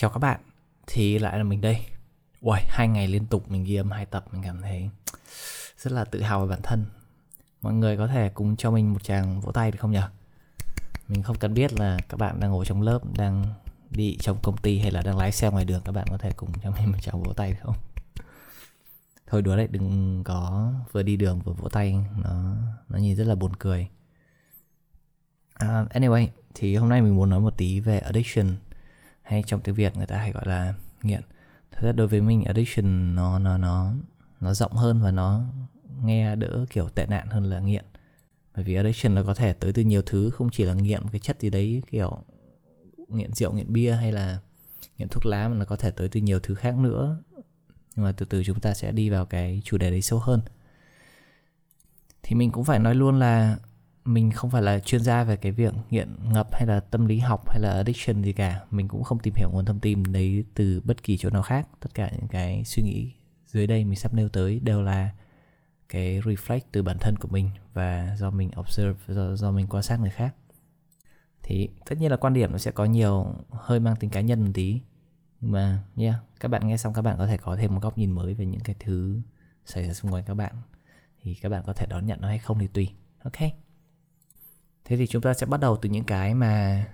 Chào các bạn, thì lại là mình đây. Uầy, hai ngày liên tục mình ghi âm hai tập mình cảm thấy rất là tự hào về bản thân. Mọi người có thể cùng cho mình một tràng vỗ tay được không nhỉ? Mình không cần biết là các bạn đang ngồi trong lớp, đang đi trong công ty hay là đang lái xe ngoài đường các bạn có thể cùng cho mình một tràng vỗ tay được không? Thôi đùa đấy, đừng có vừa đi đường vừa vỗ tay, nó nó nhìn rất là buồn cười. Uh, anyway, thì hôm nay mình muốn nói một tí về addiction hay trong tiếng Việt người ta hay gọi là nghiện. Thật ra đối với mình addiction nó nó nó nó rộng hơn và nó nghe đỡ kiểu tệ nạn hơn là nghiện. Bởi vì addiction nó có thể tới từ nhiều thứ, không chỉ là nghiện một cái chất gì đấy kiểu nghiện rượu, nghiện bia hay là nghiện thuốc lá mà nó có thể tới từ nhiều thứ khác nữa. Nhưng mà từ từ chúng ta sẽ đi vào cái chủ đề đấy sâu hơn. Thì mình cũng phải nói luôn là mình không phải là chuyên gia về cái việc nghiện ngập hay là tâm lý học hay là addiction gì cả. Mình cũng không tìm hiểu nguồn thông tin đấy từ bất kỳ chỗ nào khác. Tất cả những cái suy nghĩ dưới đây mình sắp nêu tới đều là cái reflect từ bản thân của mình và do mình observe do, do mình quan sát người khác. Thì tất nhiên là quan điểm nó sẽ có nhiều hơi mang tính cá nhân một tí. Nhưng mà yeah, các bạn nghe xong các bạn có thể có thêm một góc nhìn mới về những cái thứ xảy ra xung quanh các bạn. Thì các bạn có thể đón nhận nó hay không thì tùy. Ok thế thì chúng ta sẽ bắt đầu từ những cái mà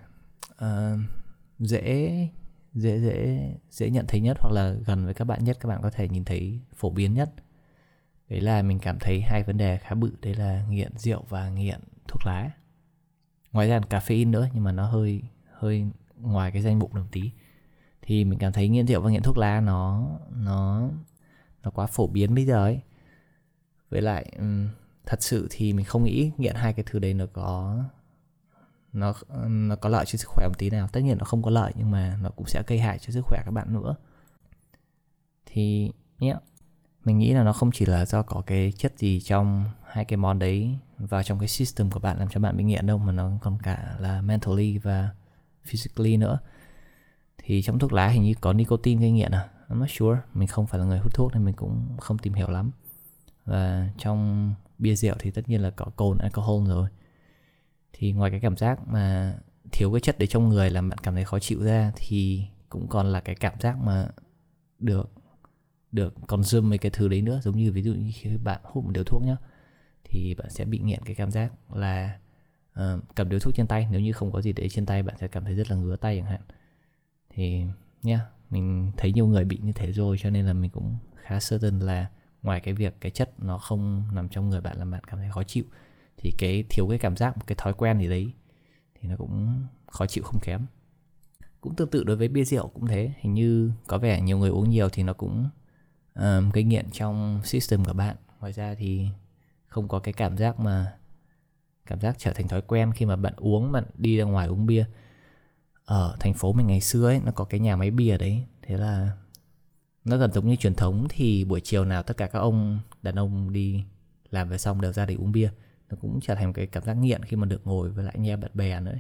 uh, dễ dễ dễ dễ nhận thấy nhất hoặc là gần với các bạn nhất các bạn có thể nhìn thấy phổ biến nhất. Đấy là mình cảm thấy hai vấn đề khá bự đấy là nghiện rượu và nghiện thuốc lá. Ngoài ra là caffeine nữa nhưng mà nó hơi hơi ngoài cái danh mục một tí. Thì mình cảm thấy nghiện rượu và nghiện thuốc lá nó nó nó quá phổ biến bây giờ ấy. Với lại um, thật sự thì mình không nghĩ nghiện hai cái thứ đấy nó có nó nó có lợi cho sức khỏe một tí nào. Tất nhiên nó không có lợi nhưng mà nó cũng sẽ gây hại cho sức khỏe các bạn nữa. Thì nhé yeah, mình nghĩ là nó không chỉ là do có cái chất gì trong hai cái món đấy vào trong cái system của bạn làm cho bạn bị nghiện đâu mà nó còn cả là mentally và physically nữa. Thì trong thuốc lá hình như có nicotine gây nghiện à? I'm not sure. Mình không phải là người hút thuốc nên mình cũng không tìm hiểu lắm. Và trong bia rượu thì tất nhiên là có cồn alcohol rồi. Thì ngoài cái cảm giác mà thiếu cái chất đấy trong người làm bạn cảm thấy khó chịu ra thì cũng còn là cái cảm giác mà được được còn consume mấy cái thứ đấy nữa. Giống như ví dụ như khi bạn hút một điếu thuốc nhá thì bạn sẽ bị nghiện cái cảm giác là uh, cầm điếu thuốc trên tay. Nếu như không có gì để trên tay bạn sẽ cảm thấy rất là ngứa tay chẳng hạn. Thì nhá yeah, mình thấy nhiều người bị như thế rồi cho nên là mình cũng khá certain là ngoài cái việc cái chất nó không nằm trong người bạn làm bạn cảm thấy khó chịu thì cái thiếu cái cảm giác một cái thói quen gì đấy thì nó cũng khó chịu không kém. Cũng tương tự đối với bia rượu cũng thế hình như có vẻ nhiều người uống nhiều thì nó cũng um, gây nghiện trong system của bạn. Ngoài ra thì không có cái cảm giác mà cảm giác trở thành thói quen khi mà bạn uống bạn đi ra ngoài uống bia. Ở thành phố mình ngày xưa ấy nó có cái nhà máy bia đấy thế là nó gần giống như truyền thống thì buổi chiều nào tất cả các ông, đàn ông đi làm về xong đều ra để uống bia. Nó cũng trở thành một cái cảm giác nghiện khi mà được ngồi với lại nghe bạn bè nữa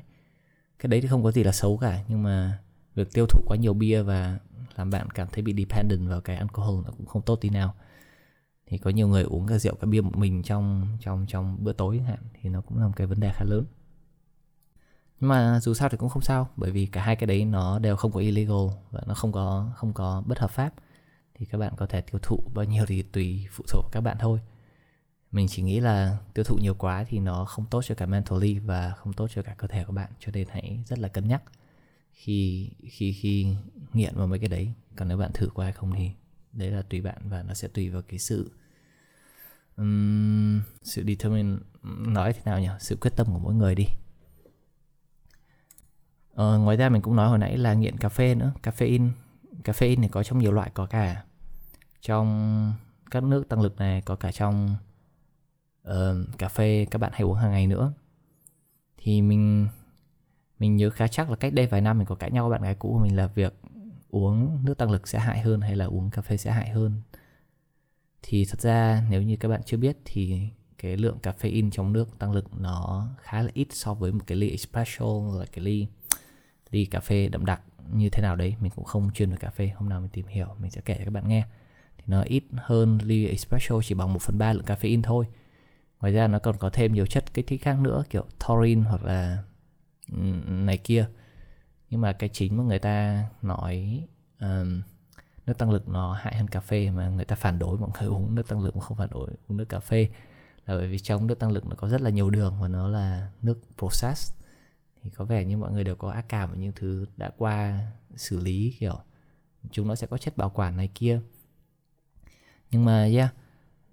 cái đấy thì không có gì là xấu cả, nhưng mà việc tiêu thụ quá nhiều bia và làm bạn cảm thấy bị dependent vào cái alcohol nó cũng không tốt tí nào. Thì có nhiều người uống cả rượu, cả bia một mình trong trong trong bữa tối hạn, thì nó cũng là một cái vấn đề khá lớn. Nhưng mà dù sao thì cũng không sao, bởi vì cả hai cái đấy nó đều không có illegal và nó không có không có bất hợp pháp thì các bạn có thể tiêu thụ bao nhiêu thì tùy phụ thuộc các bạn thôi. Mình chỉ nghĩ là tiêu thụ nhiều quá thì nó không tốt cho cả mentally và không tốt cho cả cơ thể của bạn cho nên hãy rất là cân nhắc khi khi khi nghiện vào mấy cái đấy. Còn nếu bạn thử qua hay không thì đấy là tùy bạn và nó sẽ tùy vào cái sự um, sự determine nói thế nào nhỉ? Sự quyết tâm của mỗi người đi. Ờ, ngoài ra mình cũng nói hồi nãy là nghiện cà phê nữa. Caffeine caffeine thì có trong nhiều loại có cả trong các nước tăng lực này có cả trong uh, cà phê các bạn hay uống hàng ngày nữa. Thì mình mình nhớ khá chắc là cách đây vài năm mình có cãi nhau với bạn gái cũ của mình là việc uống nước tăng lực sẽ hại hơn hay là uống cà phê sẽ hại hơn. Thì thật ra nếu như các bạn chưa biết thì cái lượng caffeine trong nước tăng lực nó khá là ít so với một cái ly espresso là cái ly ly cà phê đậm đặc như thế nào đấy. Mình cũng không chuyên về cà phê hôm nào mình tìm hiểu mình sẽ kể cho các bạn nghe nó ít hơn ly espresso chỉ bằng 1 phần ba lượng caffeine thôi. Ngoài ra nó còn có thêm nhiều chất kích thích khác nữa kiểu taurine hoặc là này kia. Nhưng mà cái chính mà người ta nói um, nước tăng lực nó hại hơn cà phê mà người ta phản đối mọi người uống nước tăng lực mà không phản đối uống nước cà phê. Là bởi vì trong nước tăng lực nó có rất là nhiều đường và nó là nước process thì có vẻ như mọi người đều có ác cảm với những thứ đã qua xử lý kiểu chúng nó sẽ có chất bảo quản này kia nhưng mà yeah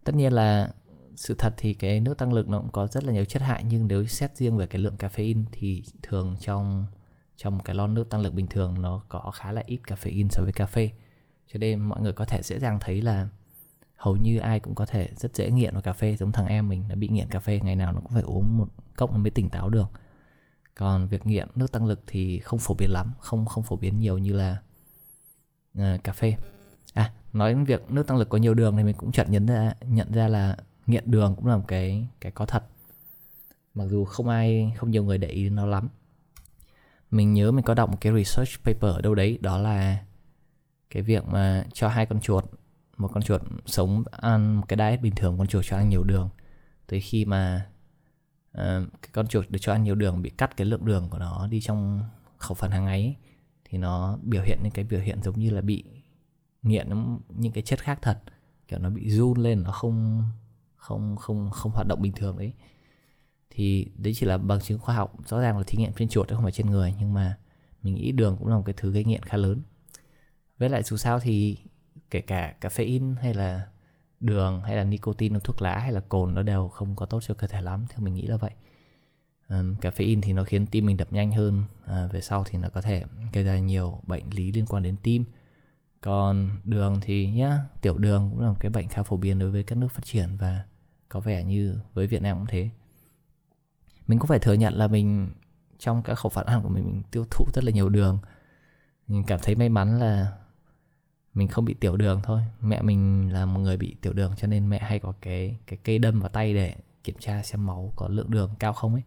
tất nhiên là sự thật thì cái nước tăng lực nó cũng có rất là nhiều chất hại. Nhưng nếu xét riêng về cái lượng caffeine thì thường trong trong cái lon nước tăng lực bình thường nó có khá là ít caffeine so với cà phê. Cho nên mọi người có thể dễ dàng thấy là hầu như ai cũng có thể rất dễ nghiện vào cà phê. Giống thằng em mình nó bị nghiện cà phê ngày nào nó cũng phải uống một cốc nó mới tỉnh táo được. Còn việc nghiện nước tăng lực thì không phổ biến lắm không không phổ biến nhiều như là uh, cà phê à nói đến việc nước tăng lực có nhiều đường thì mình cũng chợt nhận ra nhận ra là nghiện đường cũng là một cái cái có thật. Mặc dù không ai không nhiều người để ý nó lắm. Mình nhớ mình có đọc một cái research paper ở đâu đấy đó là cái việc mà cho hai con chuột một con chuột sống ăn một cái diet bình thường con chuột cho ăn nhiều đường. Tới khi mà uh, cái con chuột được cho ăn nhiều đường bị cắt cái lượng đường của nó đi trong khẩu phần hàng ngày ấy, thì nó biểu hiện những cái biểu hiện giống như là bị nghiện những cái chất khác thật. Kiểu nó bị run lên nó không không không không hoạt động bình thường đấy. Thì đấy chỉ là bằng chứng khoa học. Rõ ràng là thí nghiệm trên chuột chứ không phải trên người nhưng mà mình nghĩ đường cũng là một cái thứ gây nghiện khá lớn. Với lại dù sao thì kể cả caffeine hay là đường hay là nicotine thuốc lá hay là cồn nó đều không có tốt cho cơ thể lắm theo mình nghĩ là vậy. Um, caffeine thì nó khiến tim mình đập nhanh hơn à, về sau thì nó có thể gây ra nhiều bệnh lý liên quan đến tim còn đường thì nhá, tiểu đường cũng là một cái bệnh khá phổ biến đối với các nước phát triển và có vẻ như với Việt Nam cũng thế. Mình cũng phải thừa nhận là mình, trong các khẩu phần ăn của mình mình tiêu thụ rất là nhiều đường. Mình cảm thấy may mắn là mình không bị tiểu đường thôi. Mẹ mình là một người bị tiểu đường cho nên mẹ hay có cái cái cây đâm vào tay để kiểm tra xem máu có lượng đường cao không ấy.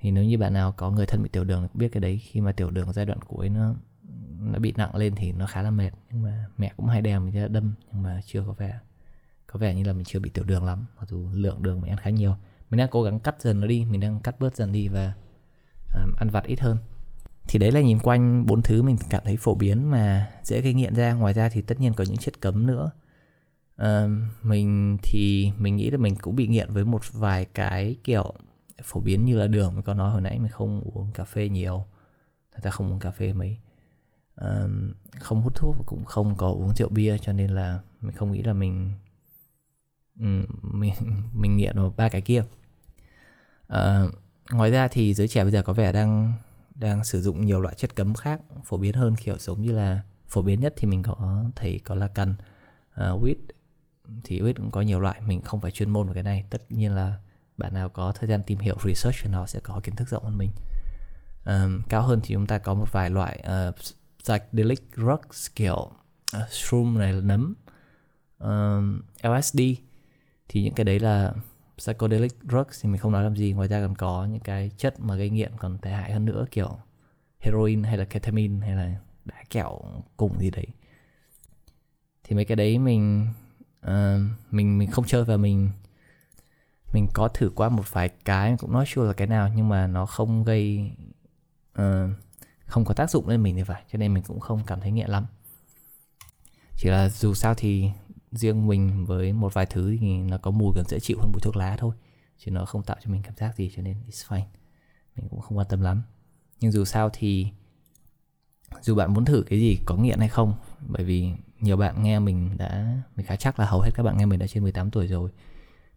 Thì nếu như bạn nào có người thân bị tiểu đường biết cái đấy. Khi mà tiểu đường giai đoạn cuối nó nó bị nặng lên thì nó khá là mệt. Nhưng mà mẹ cũng hay đèo mình ra đâm nhưng mà chưa có vẻ có vẻ như là mình chưa bị tiểu đường lắm mặc dù lượng đường mình ăn khá nhiều. Mình đang cố gắng cắt dần nó đi mình đang cắt bớt dần đi và um, ăn vặt ít hơn. Thì đấy là nhìn quanh bốn thứ mình cảm thấy phổ biến mà dễ gây nghiện ra. Ngoài ra thì tất nhiên có những chất cấm nữa. Um, mình thì mình nghĩ là mình cũng bị nghiện với một vài cái kiểu phổ biến như là đường mình có nói hồi nãy mình không uống cà phê nhiều thật ra không uống cà phê mấy không hút thuốc và cũng không có uống rượu bia cho nên là mình không nghĩ là mình um, mình mình nghiện vào ba cái kia. Uh, ngoài ra thì giới trẻ bây giờ có vẻ đang đang sử dụng nhiều loại chất cấm khác phổ biến hơn kiểu giống như là phổ biến nhất thì mình có thấy có là cần uh, weed. Thì weed cũng có nhiều loại mình không phải chuyên môn về cái này. Tất nhiên là bạn nào có thời gian tìm hiểu research thì nó sẽ có kiến thức rộng hơn mình. Um, cao hơn thì chúng ta có một vài loại uh, psychedelic drug kiểu uh, shroom này là nấm. Uh, LSD thì những cái đấy là psychedelic drugs thì mình không nói làm gì. Ngoài ra còn có những cái chất mà gây nghiện còn tệ hại hơn nữa kiểu heroin hay là ketamine hay là đá kẹo cùng gì đấy. Thì mấy cái đấy mình uh, mình mình không chơi và mình mình có thử qua một vài cái cũng nói sure là cái nào nhưng mà nó không gây uh, không có tác dụng lên mình thì phải, cho nên mình cũng không cảm thấy nghiện lắm. Chỉ là dù sao thì riêng mình với một vài thứ thì nó có mùi còn dễ chịu hơn mùi thuốc lá thôi, chứ nó không tạo cho mình cảm giác gì, cho nên it's fine. Mình cũng không quan tâm lắm. Nhưng dù sao thì dù bạn muốn thử cái gì, có nghiện hay không, bởi vì nhiều bạn nghe mình đã, mình khá chắc là hầu hết các bạn nghe mình đã trên 18 tuổi rồi,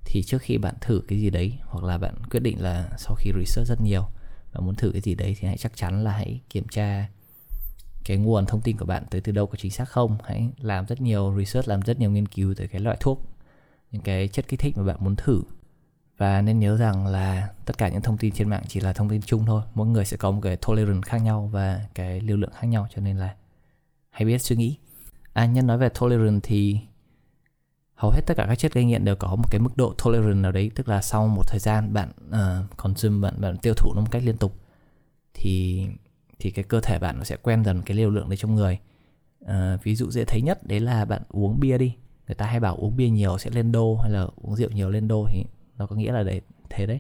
thì trước khi bạn thử cái gì đấy, hoặc là bạn quyết định là sau khi research rất nhiều và muốn thử cái gì đấy thì hãy chắc chắn là hãy kiểm tra cái nguồn thông tin của bạn tới từ đâu có chính xác không. Hãy làm rất nhiều research, làm rất nhiều nghiên cứu tới cái loại thuốc, những cái chất kích thích mà bạn muốn thử. Và nên nhớ rằng là tất cả những thông tin trên mạng chỉ là thông tin chung thôi. Mỗi người sẽ có một cái tolerance khác nhau và cái lưu lượng khác nhau, cho nên là hãy biết suy nghĩ. À nhân nói về tolerance thì hầu hết tất cả các chất gây nghiện đều có một cái mức độ tolerance nào đấy tức là sau một thời gian bạn uh, consume bạn bạn tiêu thụ nó một cách liên tục thì thì cái cơ thể bạn nó sẽ quen dần cái liều lượng đấy trong người. À, ví dụ dễ thấy nhất đấy là bạn uống bia đi. Người ta hay bảo uống bia nhiều sẽ lên đô hay là uống rượu nhiều lên đô thì nó có nghĩa là đấy thế đấy.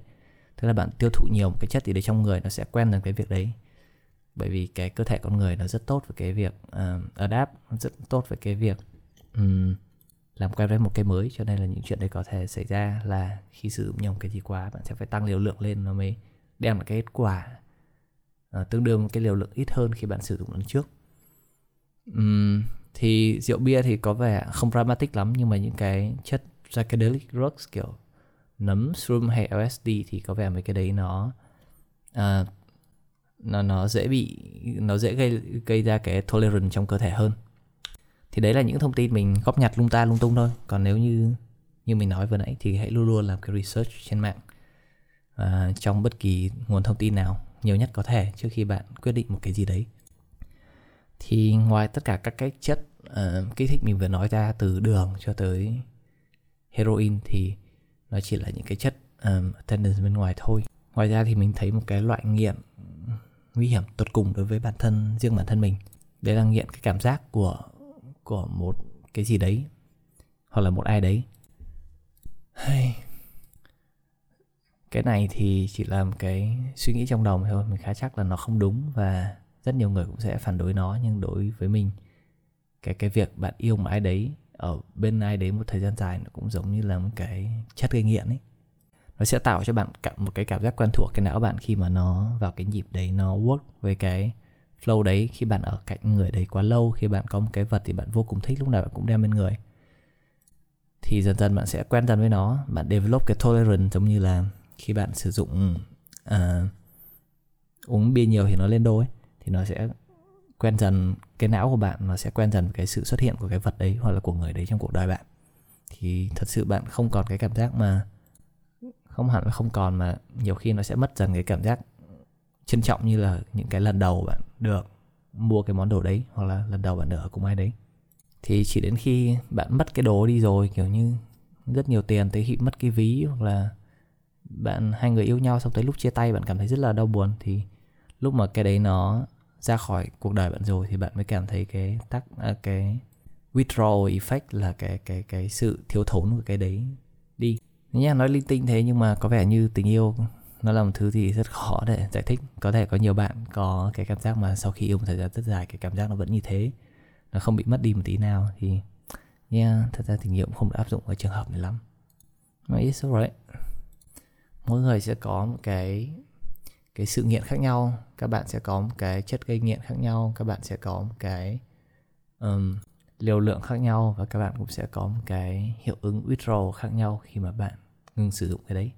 Tức là bạn tiêu thụ nhiều một cái chất gì đấy trong người nó sẽ quen dần cái việc đấy. Bởi vì cái cơ thể con người nó rất tốt với cái việc uh, adapt rất tốt với cái việc um, làm quen với một cái mới cho nên là những chuyện đấy có thể xảy ra là khi sử dụng nhiều cái gì quá bạn sẽ phải tăng liều lượng lên nó mới đem lại cái kết quả uh, tương đương cái liều lượng ít hơn khi bạn sử dụng lần trước. Um, thì rượu bia thì có vẻ không dramatic lắm nhưng mà những cái chất psychedelic drugs kiểu nấm shroom hay LSD thì có vẻ mấy cái đấy nó uh, nó nó dễ bị nó dễ gây gây ra cái tolerance trong cơ thể hơn thì đấy là những thông tin mình góp nhặt lung ta lung tung thôi. Còn nếu như như mình nói vừa nãy thì hãy luôn luôn làm cái research trên mạng à, trong bất kỳ nguồn thông tin nào nhiều nhất có thể trước khi bạn quyết định một cái gì đấy. Thì ngoài tất cả các cái chất uh, kích thích mình vừa nói ra từ đường cho tới heroin thì nó chỉ là những cái chất um, attendance bên ngoài thôi. Ngoài ra thì mình thấy một cái loại nghiện nguy hiểm tột cùng đối với bản thân riêng bản thân mình. Đấy là nghiện cái cảm giác của của một cái gì đấy, hoặc là một ai đấy. Hay. Cái này thì chỉ là một cái suy nghĩ trong đầu thôi, mình khá chắc là nó không đúng và rất nhiều người cũng sẽ phản đối nó. Nhưng đối với mình, cái cái việc bạn yêu một ai đấy ở bên ai đấy một thời gian dài nó cũng giống như là một cái chất gây nghiện ấy. Nó sẽ tạo cho bạn cảm một cái cảm giác quen thuộc cái não bạn khi mà nó vào cái nhịp đấy, nó work với cái flow đấy khi bạn ở cạnh người đấy quá lâu khi bạn có một cái vật thì bạn vô cùng thích lúc nào bạn cũng đem bên người. Thì dần dần bạn sẽ quen dần với nó bạn develop cái tolerance giống như là khi bạn sử dụng uh, uống bia nhiều thì nó lên đôi thì nó sẽ quen dần cái não của bạn nó sẽ quen dần cái sự xuất hiện của cái vật đấy hoặc là của người đấy trong cuộc đời bạn. Thì thật sự bạn không còn cái cảm giác mà không hẳn là không còn mà nhiều khi nó sẽ mất dần cái cảm giác trân trọng như là những cái lần đầu bạn được mua cái món đồ đấy hoặc là lần đầu bạn ở cùng ai đấy. Thì chỉ đến khi bạn mất cái đồ đi rồi kiểu như rất nhiều tiền tới khi mất cái ví hoặc là bạn hai người yêu nhau xong tới lúc chia tay bạn cảm thấy rất là đau buồn thì lúc mà cái đấy nó ra khỏi cuộc đời bạn rồi thì bạn mới cảm thấy cái tác à, cái withdrawal effect là cái cái cái sự thiếu thốn của cái đấy đi. Nha nói linh tinh thế nhưng mà có vẻ như tình yêu nó là một thứ gì rất khó để giải thích. Có thể có nhiều bạn có cái cảm giác mà sau khi yêu một thời gian rất dài cái cảm giác nó vẫn như thế. Nó không bị mất đi một tí nào. Thì nha yeah, thật ra tình yêu cũng không được áp dụng ở trường hợp này lắm. Nói it's alright. Mỗi người sẽ có một cái cái sự nghiện khác nhau. Các bạn sẽ có một cái chất gây nghiện khác nhau. Các bạn sẽ có một cái um, liều lượng khác nhau. Và các bạn cũng sẽ có một cái hiệu ứng withdrawal khác nhau khi mà bạn ngừng sử dụng cái đấy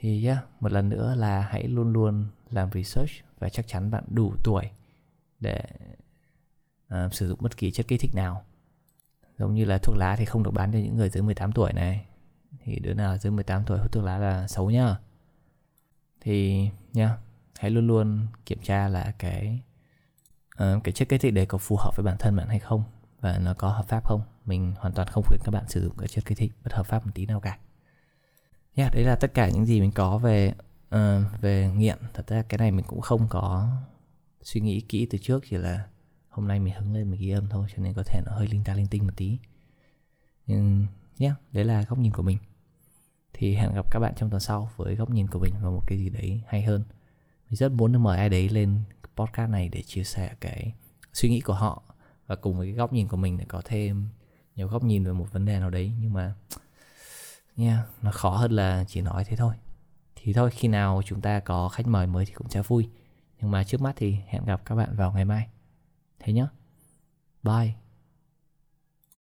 thì yeah, một lần nữa là hãy luôn luôn làm research và chắc chắn bạn đủ tuổi để uh, sử dụng bất kỳ chất kích thích nào. Giống như là thuốc lá thì không được bán cho những người dưới 18 tuổi này. Thì đứa nào dưới 18 tuổi hút thuốc lá là xấu nhá. Thì nha hãy luôn luôn kiểm tra là cái uh, cái chất kích thích đấy có phù hợp với bản thân bạn hay không và nó có hợp pháp không. Mình hoàn toàn không khuyên các bạn sử dụng cái chất kích thích bất hợp pháp một tí nào cả yeah, à, đấy là tất cả những gì mình có về uh, về nghiện. Thật ra cái này mình cũng không có suy nghĩ kỹ từ trước chỉ là hôm nay mình hứng lên mình ghi âm thôi cho nên có thể nó hơi linh ta linh tinh một tí. Nhưng yeah, đấy là góc nhìn của mình. Thì hẹn gặp các bạn trong tuần sau với góc nhìn của mình và một cái gì đấy hay hơn. Mình rất muốn mời ai đấy lên podcast này để chia sẻ cái suy nghĩ của họ và cùng với cái góc nhìn của mình để có thêm nhiều góc nhìn về một vấn đề nào đấy. Nhưng mà nha. Yeah, nó khó hơn là chỉ nói thế thôi. Thì thôi khi nào chúng ta có khách mời mới thì cũng sẽ vui. Nhưng mà trước mắt thì hẹn gặp các bạn vào ngày mai. Thế nhá. Bye.